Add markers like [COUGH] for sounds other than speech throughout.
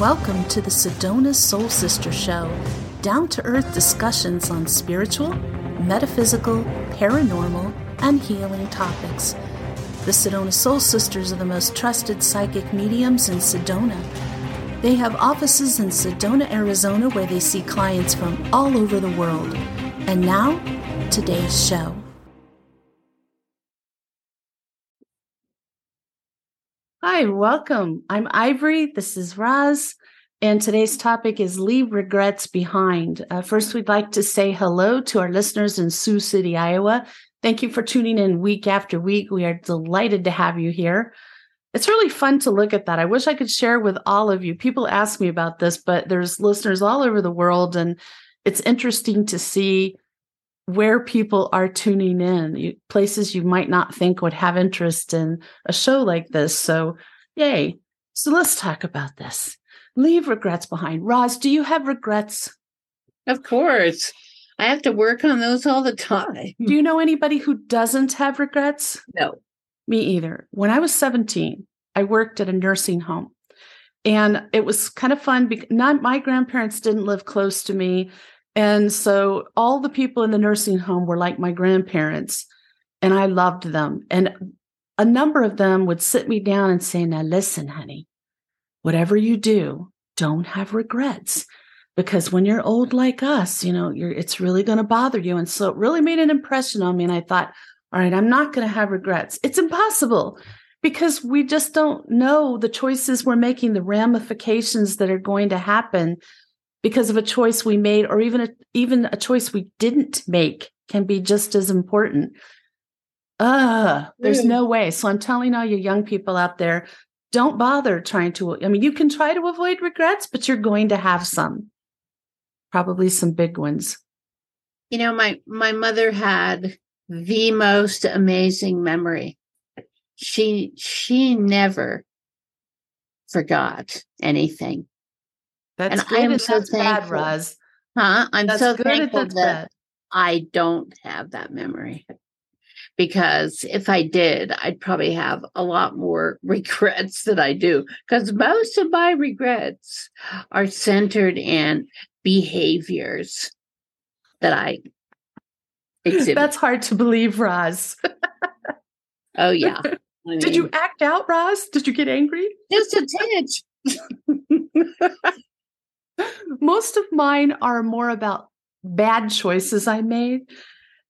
Welcome to the Sedona Soul Sister Show, down to earth discussions on spiritual, metaphysical, paranormal, and healing topics. The Sedona Soul Sisters are the most trusted psychic mediums in Sedona. They have offices in Sedona, Arizona, where they see clients from all over the world. And now, today's show. Hi, welcome. I'm Ivory. This is Roz. And today's topic is Leave Regrets Behind. Uh, first, we'd like to say hello to our listeners in Sioux City, Iowa. Thank you for tuning in week after week. We are delighted to have you here. It's really fun to look at that. I wish I could share with all of you. People ask me about this, but there's listeners all over the world, and it's interesting to see where people are tuning in, you, places you might not think would have interest in a show like this. So, yay. So, let's talk about this. Leave regrets behind. Roz, do you have regrets? Of course. I have to work on those all the time. Do you know anybody who doesn't have regrets? No. Me either. When I was 17, I worked at a nursing home. And it was kind of fun because not my grandparents didn't live close to me. And so all the people in the nursing home were like my grandparents, and I loved them. And a number of them would sit me down and say, Now, listen, honey, whatever you do, don't have regrets. Because when you're old like us, you know, it's really going to bother you. And so it really made an impression on me. And I thought, all right, I'm not going to have regrets. It's impossible because we just don't know the choices we're making, the ramifications that are going to happen because of a choice we made or even a, even a choice we didn't make can be just as important. Uh there's mm. no way. So i'm telling all you young people out there don't bother trying to i mean you can try to avoid regrets but you're going to have some. Probably some big ones. You know my my mother had the most amazing memory. She she never forgot anything that's and good. I am so that's thankful. bad, Roz. Huh? I'm that's so thankful that bad. I don't have that memory. Because if I did, I'd probably have a lot more [LAUGHS] regrets than I do. Because most of my regrets are centered in behaviors that I [LAUGHS] exhibit. That's hard to believe, Roz. [LAUGHS] oh, yeah. I mean, Did you act out, Roz? Did you get angry? Just a tinge. Most of mine are more about bad choices I made.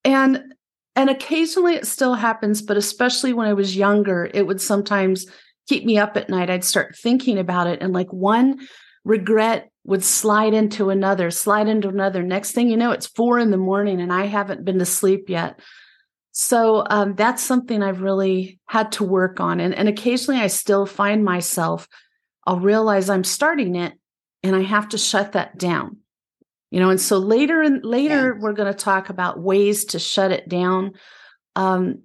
And and occasionally it still happens, but especially when I was younger, it would sometimes keep me up at night. I'd start thinking about it and like one regret would slide into another, slide into another. Next thing you know, it's four in the morning and I haven't been to sleep yet. So um, that's something I've really had to work on. And, and occasionally I still find myself, I'll realize I'm starting it and I have to shut that down. You know, and so later and later yeah. we're going to talk about ways to shut it down. Um,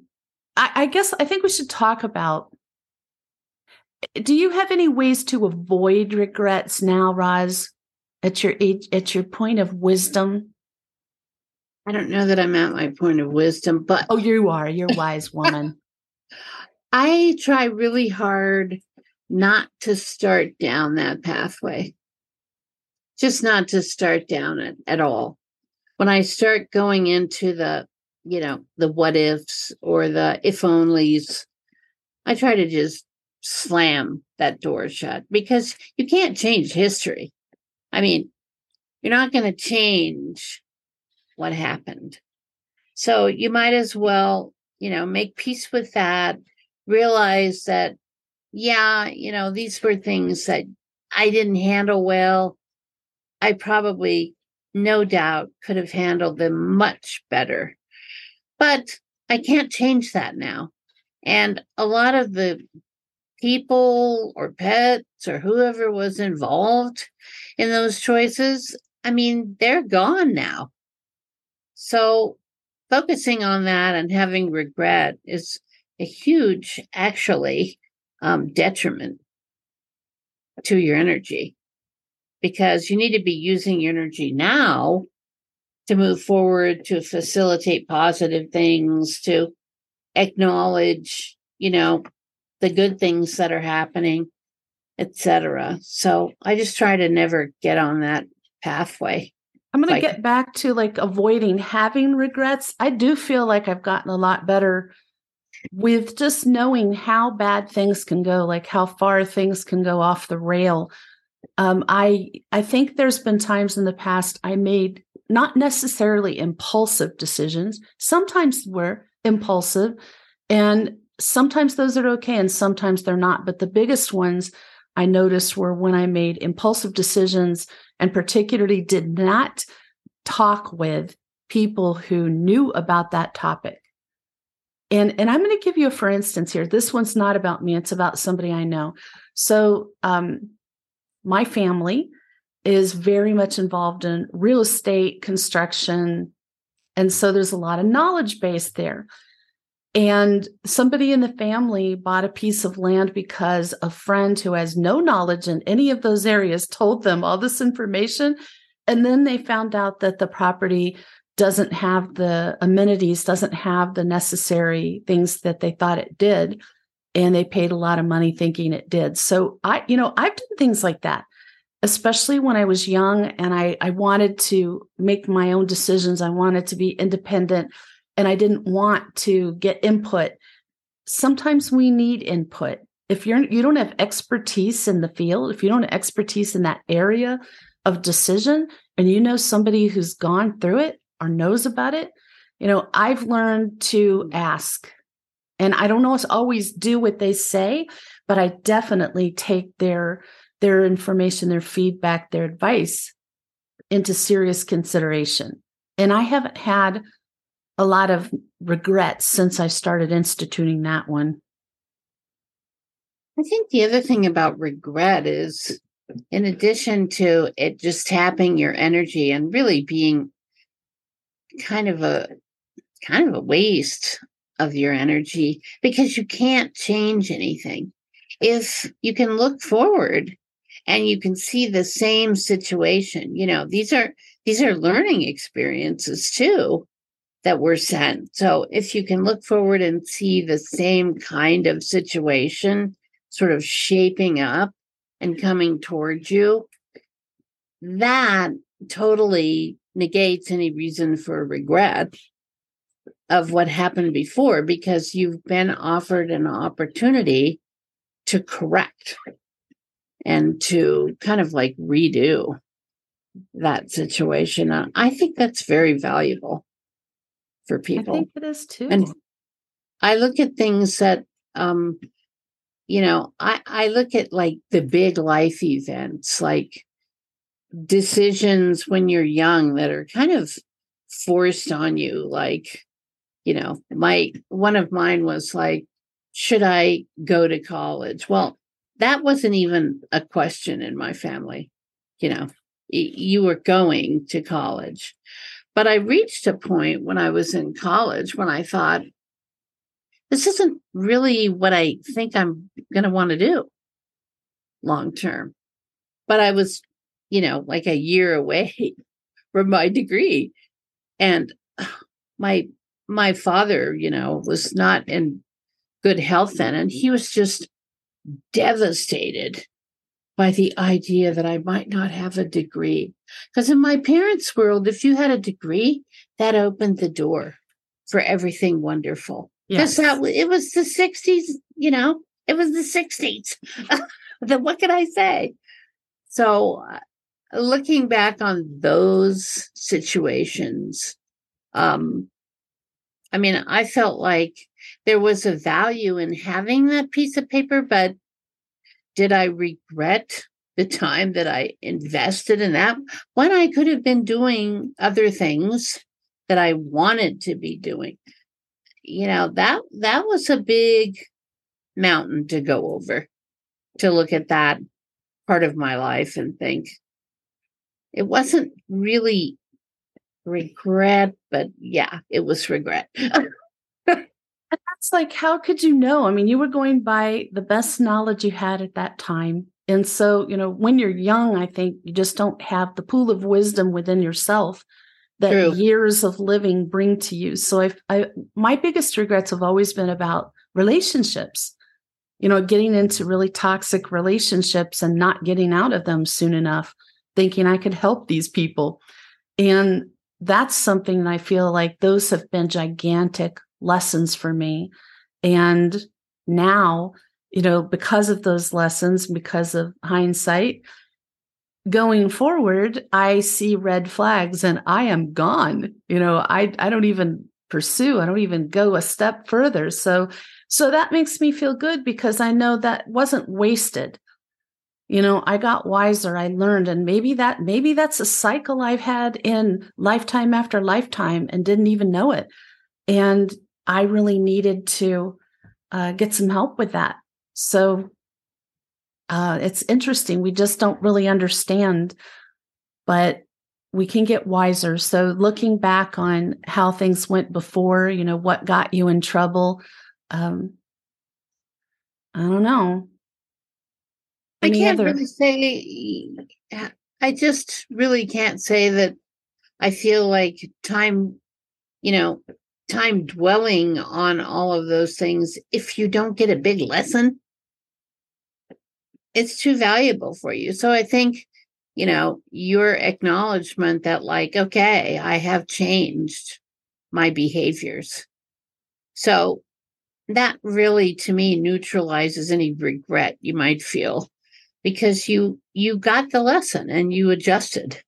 I, I guess I think we should talk about. Do you have any ways to avoid regrets now, Roz? At your age, at your point of wisdom. I don't know that I'm at my point of wisdom, but oh, you are. You're a [LAUGHS] wise woman. I try really hard not to start down that pathway just not to start down it at all. When I start going into the, you know, the what ifs or the if onlys, I try to just slam that door shut because you can't change history. I mean, you're not going to change what happened. So you might as well, you know, make peace with that, realize that, yeah, you know, these were things that I didn't handle well. I probably, no doubt, could have handled them much better. But I can't change that now. And a lot of the people or pets or whoever was involved in those choices, I mean, they're gone now. So focusing on that and having regret is a huge, actually, um, detriment to your energy because you need to be using your energy now to move forward, to facilitate positive things, to acknowledge, you know, the good things that are happening. etc. So I just try to never get on that pathway. I'm going to get back to like avoiding having regrets. I do feel like I've gotten a lot better with just knowing how bad things can go, like how far things can go off the rail. Um, I I think there's been times in the past I made not necessarily impulsive decisions. Sometimes we're impulsive, and sometimes those are okay, and sometimes they're not. But the biggest ones I noticed were when I made impulsive decisions and particularly did not talk with people who knew about that topic. And, and I'm going to give you a for instance here. This one's not about me, it's about somebody I know. So, um, my family is very much involved in real estate, construction. And so there's a lot of knowledge base there. And somebody in the family bought a piece of land because a friend who has no knowledge in any of those areas told them all this information. And then they found out that the property doesn't have the amenities, doesn't have the necessary things that they thought it did. And they paid a lot of money thinking it did. So I, you know, I've done things like that, especially when I was young and I, I wanted to make my own decisions. I wanted to be independent and I didn't want to get input. Sometimes we need input. If you're you don't have expertise in the field, if you don't have expertise in that area of decision and you know somebody who's gone through it or knows about it, you know, I've learned to ask. And I don't always do what they say, but I definitely take their their information, their feedback, their advice into serious consideration. And I haven't had a lot of regrets since I started instituting that one. I think the other thing about regret is, in addition to it just tapping your energy and really being kind of a kind of a waste of your energy because you can't change anything. If you can look forward and you can see the same situation, you know, these are these are learning experiences too that were sent. So if you can look forward and see the same kind of situation sort of shaping up and coming towards you, that totally negates any reason for regret of what happened before because you've been offered an opportunity to correct and to kind of like redo that situation. I think that's very valuable for people. I think it is too. And I look at things that um you know, I I look at like the big life events like decisions when you're young that are kind of forced on you like you know, my one of mine was like should I go to college? Well, that wasn't even a question in my family. You know, you were going to college. But I reached a point when I was in college when I thought, this isn't really what I think I'm going to want to do long term. But I was, you know, like a year away [LAUGHS] from my degree. And [SIGHS] my my father, you know, was not in good health then and he was just devastated by the idea that I might not have a degree. Because in my parents' world, if you had a degree, that opened the door for everything wonderful. Because yes. that it was the 60s, you know, it was the 60s. [LAUGHS] then what can I say? So uh, looking back on those situations, um, I mean, I felt like there was a value in having that piece of paper, but did I regret the time that I invested in that when I could have been doing other things that I wanted to be doing? You know, that that was a big mountain to go over to look at that part of my life and think it wasn't really regret, but yeah, it was regret. [LAUGHS] that's like, how could you know? I mean, you were going by the best knowledge you had at that time. And so, you know, when you're young, I think you just don't have the pool of wisdom within yourself that True. years of living bring to you. So I, I, my biggest regrets have always been about relationships. you know, getting into really toxic relationships and not getting out of them soon enough, thinking I could help these people. And that's something I feel like those have been gigantic lessons for me. And now, you know, because of those lessons, because of hindsight, going forward, I see red flags and I am gone. You know, I I don't even pursue. I don't even go a step further. So so that makes me feel good because I know that wasn't wasted. You know, I got wiser, I learned and maybe that maybe that's a cycle I've had in lifetime after lifetime and didn't even know it. And I really needed to uh, get some help with that. So uh, it's interesting. We just don't really understand, but we can get wiser. So looking back on how things went before, you know, what got you in trouble, um, I don't know. I can't other... really say. Uh, I just really can't say that. I feel like time, you know, time dwelling on all of those things. If you don't get a big lesson, it's too valuable for you. So I think, you know, your acknowledgement that, like, okay, I have changed my behaviors. So that really to me neutralizes any regret you might feel because you you got the lesson and you adjusted.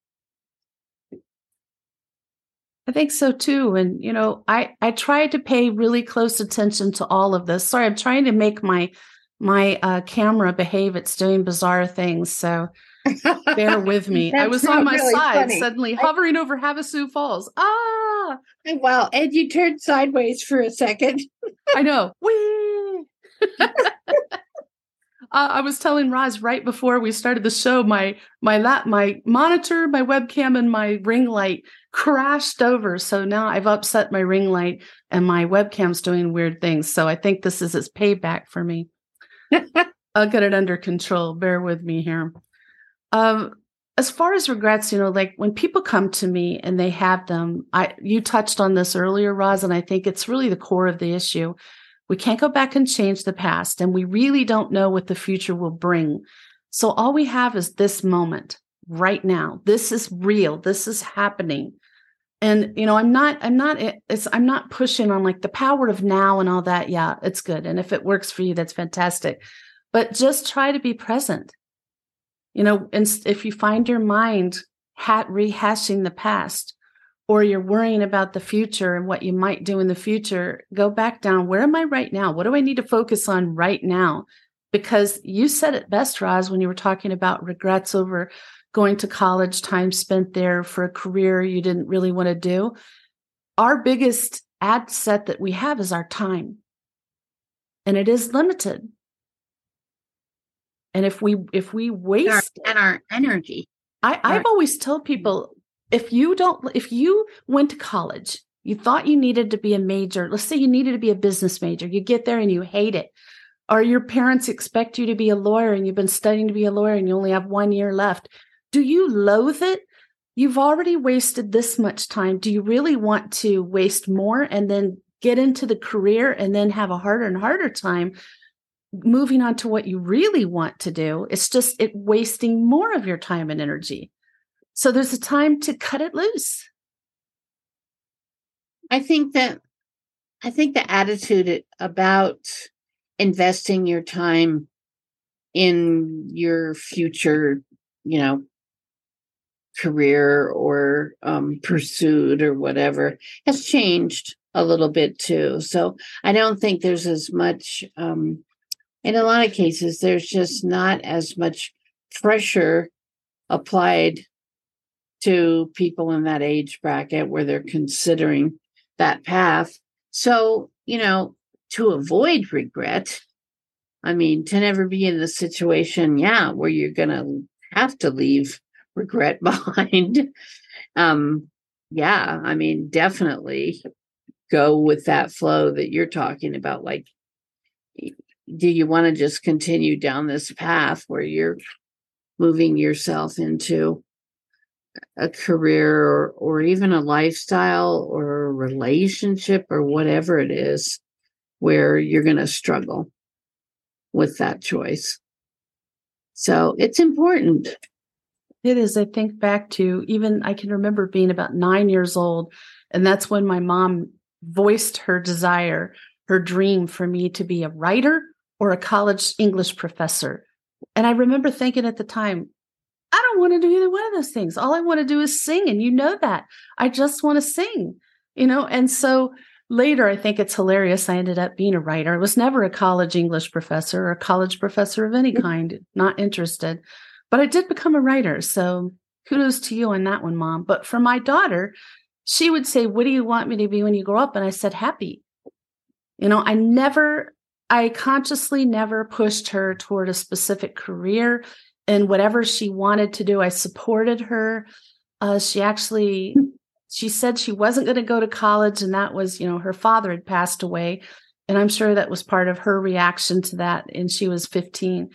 I think so too and you know i i try to pay really close attention to all of this. Sorry i'm trying to make my my uh, camera behave. It's doing bizarre things so bear [LAUGHS] with me. I was on my really side funny. suddenly hovering I, over havasu falls. Ah! Well and you turned sideways for a second. I know. Wee. [LAUGHS] uh, I was telling Roz right before we started the show, my my lap, my monitor, my webcam, and my ring light crashed over. So now I've upset my ring light, and my webcam's doing weird things. So I think this is its payback for me. [LAUGHS] I'll get it under control. Bear with me here. Um, as far as regrets, you know, like when people come to me and they have them, I you touched on this earlier, Roz, and I think it's really the core of the issue. We can't go back and change the past, and we really don't know what the future will bring. So all we have is this moment right now. This is real. This is happening. And you know, I'm not, I'm not, eh, it's, I'm not pushing on like the power of now and all that. Yeah, it's good. And if it works for you, that's fantastic. But just try to be present you know, and if you find your mind hat rehashing the past or you're worrying about the future and what you might do in the future, go back down. Where am I right now? What do I need to focus on right now? Because you said it best, Roz, when you were talking about regrets over going to college, time spent there for a career you didn't really want to do. Our biggest asset that we have is our time, and it is limited. And if we if we waste and our, and our energy, I, I've always told people if you don't if you went to college, you thought you needed to be a major, let's say you needed to be a business major, you get there and you hate it. Or your parents expect you to be a lawyer and you've been studying to be a lawyer and you only have one year left. Do you loathe it? You've already wasted this much time. Do you really want to waste more and then get into the career and then have a harder and harder time moving on to what you really want to do it's just it wasting more of your time and energy so there's a time to cut it loose. I think that i think the attitude about investing your time in your future you know career or um, pursuit or whatever has changed a little bit too. So i don't think there's as much um, in a lot of cases, there's just not as much pressure applied to people in that age bracket where they're considering that path. So, you know, to avoid regret, I mean, to never be in the situation, yeah, where you're going to have to leave regret [LAUGHS] behind. um, yeah, I mean, definitely go with that flow that you're talking about. Like, do you want to just continue down this path where you're moving yourself into a career or, or even a lifestyle or a relationship or whatever it is where you're going to struggle with that choice. So it's important. It is. I think back to even I can remember being about nine years old, and that's when my mom voiced her desire, her dream for me to be a writer or a college English professor. And I remember thinking at the time, I don't want to do either one of those things. All I want to do is sing. And you know that. I just want to sing, you know? And so later, I think it's hilarious. I ended up being a writer. I was never a college English professor or a college professor of any mm-hmm. kind, not interested, but I did become a writer. So kudos to you on that one, mom. But for my daughter, she would say, What do you want me to be when you grow up? And I said, Happy. You know, I never, I consciously never pushed her toward a specific career and whatever she wanted to do. I supported her. Uh, she actually, she said she wasn't going to go to college, and that was, you know, her father had passed away. And I'm sure that was part of her reaction to that. And she was 15.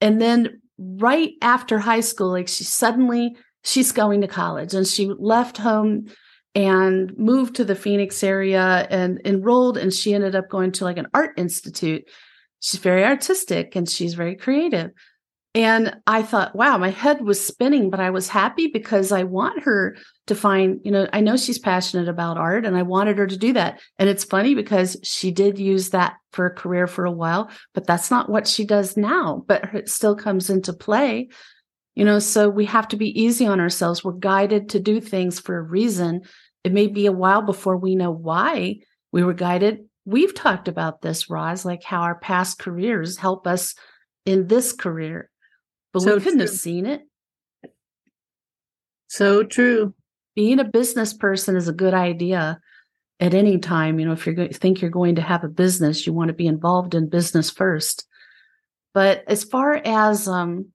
And then right after high school, like she suddenly, she's going to college and she left home and moved to the Phoenix area and enrolled. And she ended up going to like an art institute. She's very artistic and she's very creative. And I thought, wow, my head was spinning, but I was happy because I want her to find, you know, I know she's passionate about art and I wanted her to do that. And it's funny because she did use that for a career for a while, but that's not what she does now, but it still comes into play. You know, so we have to be easy on ourselves. We're guided to do things for a reason. It may be a while before we know why we were guided. We've talked about this, Roz, like how our past careers help us in this career, but so we couldn't true. have seen it. So true. Being a business person is a good idea at any time. You know, if you think you're going to have a business, you want to be involved in business first. But as far as um,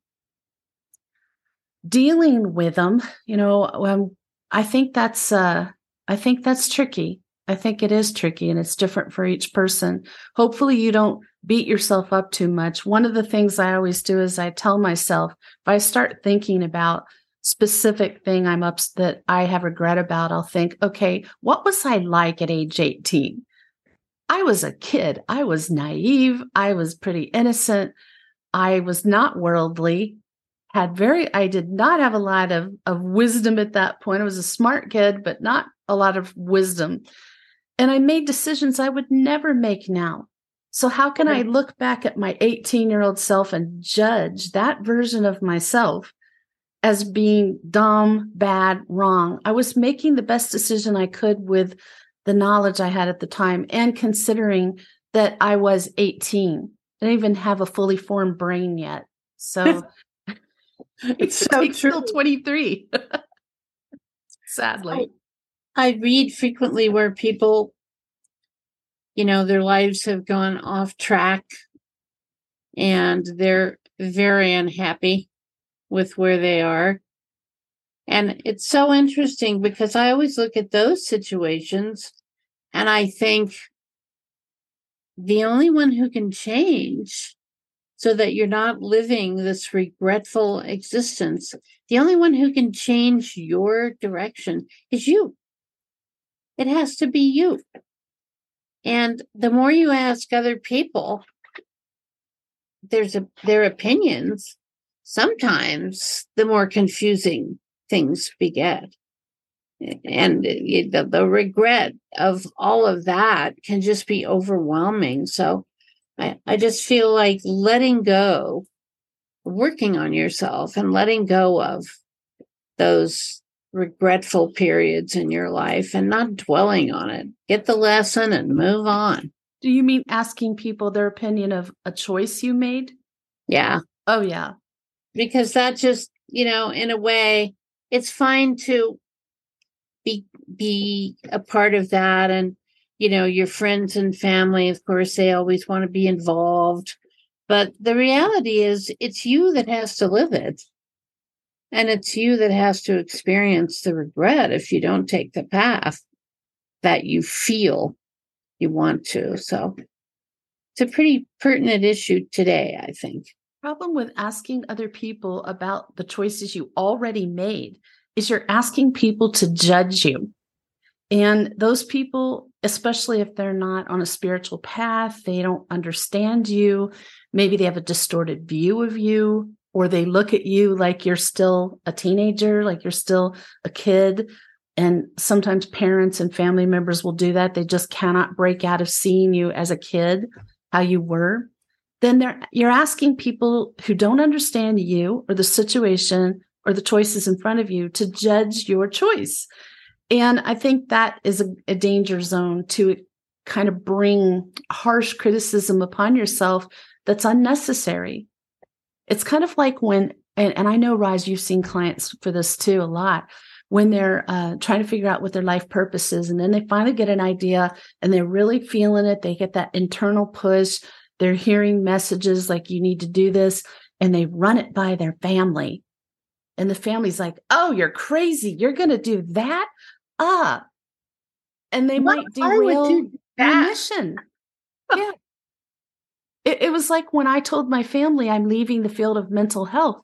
dealing with them, you know, um, I think that's uh, I think that's tricky. I think it is tricky and it's different for each person. Hopefully, you don't beat yourself up too much. One of the things I always do is I tell myself if I start thinking about specific thing I'm up that I have regret about, I'll think, okay, what was I like at age 18? I was a kid. I was naive. I was pretty innocent. I was not worldly had very i did not have a lot of, of wisdom at that point i was a smart kid but not a lot of wisdom and i made decisions i would never make now so how can i look back at my 18 year old self and judge that version of myself as being dumb bad wrong i was making the best decision i could with the knowledge i had at the time and considering that i was 18 I didn't even have a fully formed brain yet so [LAUGHS] [LAUGHS] it's so true. Still 23. [LAUGHS] Sadly. I, I read frequently where people, you know, their lives have gone off track and they're very unhappy with where they are. And it's so interesting because I always look at those situations and I think the only one who can change so that you're not living this regretful existence. The only one who can change your direction is you. It has to be you. And the more you ask other people, there's a, their opinions, sometimes the more confusing things beget. And the, the regret of all of that can just be overwhelming. So I, I just feel like letting go, working on yourself and letting go of those regretful periods in your life and not dwelling on it. Get the lesson and move on. Do you mean asking people their opinion of a choice you made? Yeah. Oh, yeah. Because that just, you know, in a way, it's fine to be be a part of that and you know, your friends and family, of course, they always want to be involved. But the reality is, it's you that has to live it. And it's you that has to experience the regret if you don't take the path that you feel you want to. So it's a pretty pertinent issue today, I think. Problem with asking other people about the choices you already made is you're asking people to judge you. And those people especially if they're not on a spiritual path. They don't understand you. Maybe they have a distorted view of you, or they look at you like you're still a teenager, like you're still a kid. And sometimes parents and family members will do that. They just cannot break out of seeing you as a kid, how you were. Then you're asking people who don't understand you or the situation or the choices in front of you to judge your choice. And I think that is a, a danger zone to kind of bring harsh criticism upon yourself that's unnecessary. It's kind of like when, and, and I know, Roz, you've seen clients for this too a lot, when they're uh, trying to figure out what their life purpose is. And then they finally get an idea and they're really feeling it. They get that internal push. They're hearing messages like, you need to do this. And they run it by their family. And the family's like, oh, you're crazy. You're going to do that? Ah. And they might derail do your mission. [LAUGHS] yeah. It, it was like when I told my family I'm leaving the field of mental health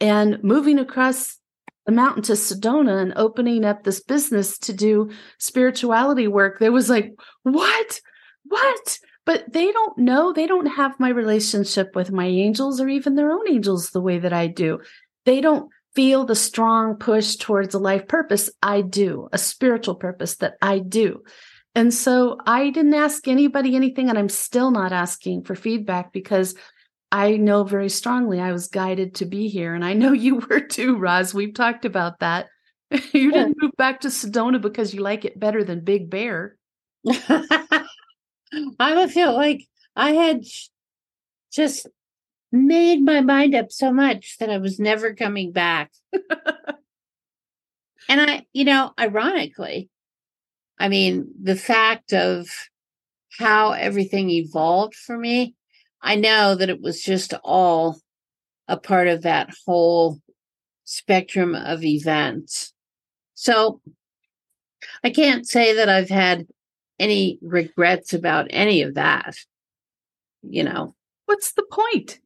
and moving across the mountain to Sedona and opening up this business to do spirituality work. There was like, what? What? But they don't know. They don't have my relationship with my angels or even their own angels the way that I do. They don't feel the strong push towards a life purpose. I do, a spiritual purpose that I do. And so I didn't ask anybody anything, and I'm still not asking for feedback because I know very strongly I was guided to be here. And I know you [LAUGHS] were too, Roz. We've talked about that. [LAUGHS] you yeah. didn't move back to Sedona because you like it better than Big Bear. [LAUGHS] I would feel like I had just made my mind up so much that I was never coming back. and I, you know, ironically, I mean, the fact of how everything evolved for me, I know that it was just all a part of that whole spectrum of events. So I can't say that I've had any regrets about any of that. You know, what's the point?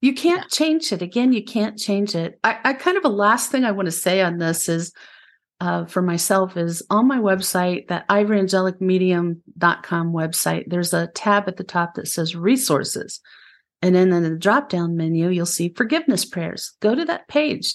You can't change it. Again, you can't change it. I, I kind of a last thing I want to say on this is uh, for myself is on my website, that ivoryangelicmedium.com website, there's a tab at the top that says resources. And then in the drop down menu, you'll see forgiveness prayers. Go to that page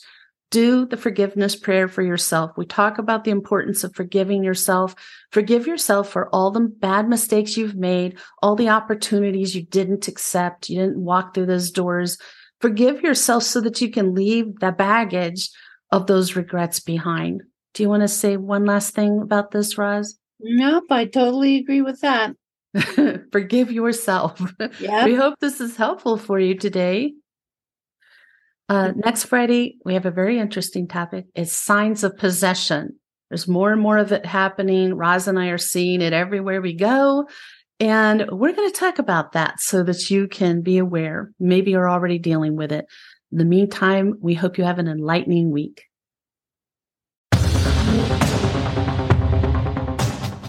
do the forgiveness prayer for yourself. We talk about the importance of forgiving yourself. Forgive yourself for all the bad mistakes you've made, all the opportunities you didn't accept, you didn't walk through those doors. Forgive yourself so that you can leave the baggage of those regrets behind. Do you want to say one last thing about this, Roz? Nope, I totally agree with that. [LAUGHS] Forgive yourself. Yeah. We hope this is helpful for you today. Uh, next Friday, we have a very interesting topic. It's signs of possession. There's more and more of it happening. Roz and I are seeing it everywhere we go. And we're going to talk about that so that you can be aware. Maybe you're already dealing with it. In the meantime, we hope you have an enlightening week.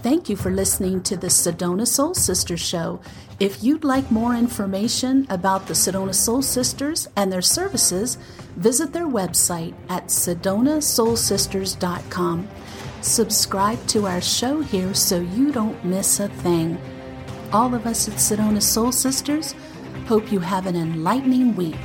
Thank you for listening to the Sedona Soul Sisters Show. If you'd like more information about the Sedona Soul Sisters and their services, visit their website at sedonasoulsisters.com. Subscribe to our show here so you don't miss a thing. All of us at Sedona Soul Sisters hope you have an enlightening week.